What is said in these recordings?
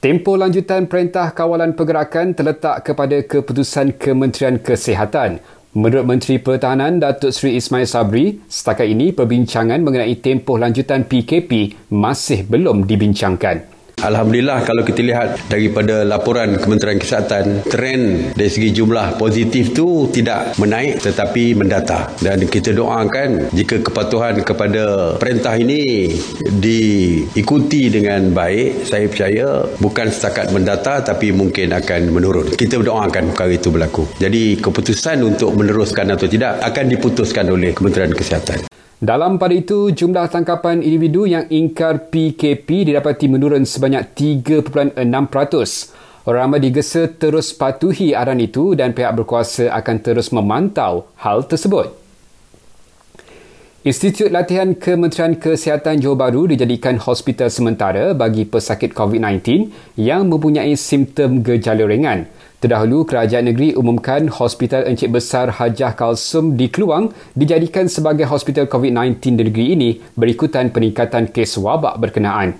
Tempoh lanjutan Perintah Kawalan Pergerakan terletak kepada keputusan Kementerian Kesihatan. Menurut Menteri Pertahanan Datuk Seri Ismail Sabri, setakat ini perbincangan mengenai tempoh lanjutan PKP masih belum dibincangkan. Alhamdulillah kalau kita lihat daripada laporan Kementerian Kesihatan trend dari segi jumlah positif tu tidak menaik tetapi mendata dan kita doakan jika kepatuhan kepada perintah ini diikuti dengan baik saya percaya bukan setakat mendata tapi mungkin akan menurun. Kita doakan perkara itu berlaku. Jadi keputusan untuk meneruskan atau tidak akan diputuskan oleh Kementerian Kesihatan dalam pada itu, jumlah tangkapan individu yang ingkar PKP didapati menurun sebanyak 3.6%. Orang ramai digesa terus patuhi arahan itu dan pihak berkuasa akan terus memantau hal tersebut. Institut Latihan Kementerian Kesihatan Johor Bahru dijadikan hospital sementara bagi pesakit COVID-19 yang mempunyai simptom gejala ringan. Terdahulu, Kerajaan Negeri umumkan Hospital Encik Besar Hajah Kalsum di Keluang dijadikan sebagai hospital COVID-19 di negeri ini berikutan peningkatan kes wabak berkenaan.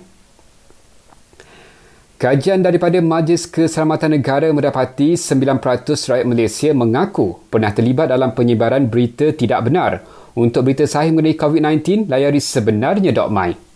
Kajian daripada Majlis Keselamatan Negara mendapati 9% rakyat Malaysia mengaku pernah terlibat dalam penyebaran berita tidak benar. Untuk berita sahih mengenai COVID-19, layari sebenarnya.my.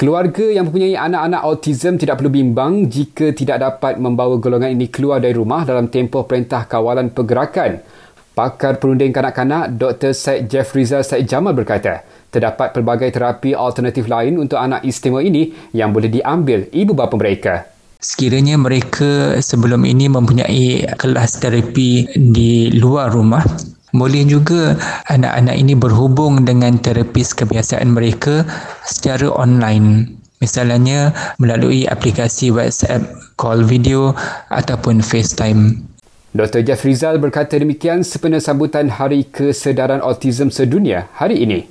Keluarga yang mempunyai anak-anak autism tidak perlu bimbang jika tidak dapat membawa golongan ini keluar dari rumah dalam tempoh perintah kawalan pergerakan. Pakar perunding kanak-kanak Dr. Syed Jeff Rizal Syed Jamal berkata, terdapat pelbagai terapi alternatif lain untuk anak istimewa ini yang boleh diambil ibu bapa mereka. Sekiranya mereka sebelum ini mempunyai kelas terapi di luar rumah, boleh juga anak-anak ini berhubung dengan terapis kebiasaan mereka secara online. Misalnya melalui aplikasi WhatsApp, call video ataupun FaceTime. Dr. Jeff Rizal berkata demikian sempena sambutan Hari Kesedaran Autism Sedunia hari ini.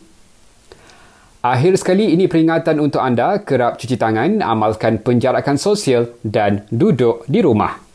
Akhir sekali ini peringatan untuk anda kerap cuci tangan, amalkan penjarakan sosial dan duduk di rumah.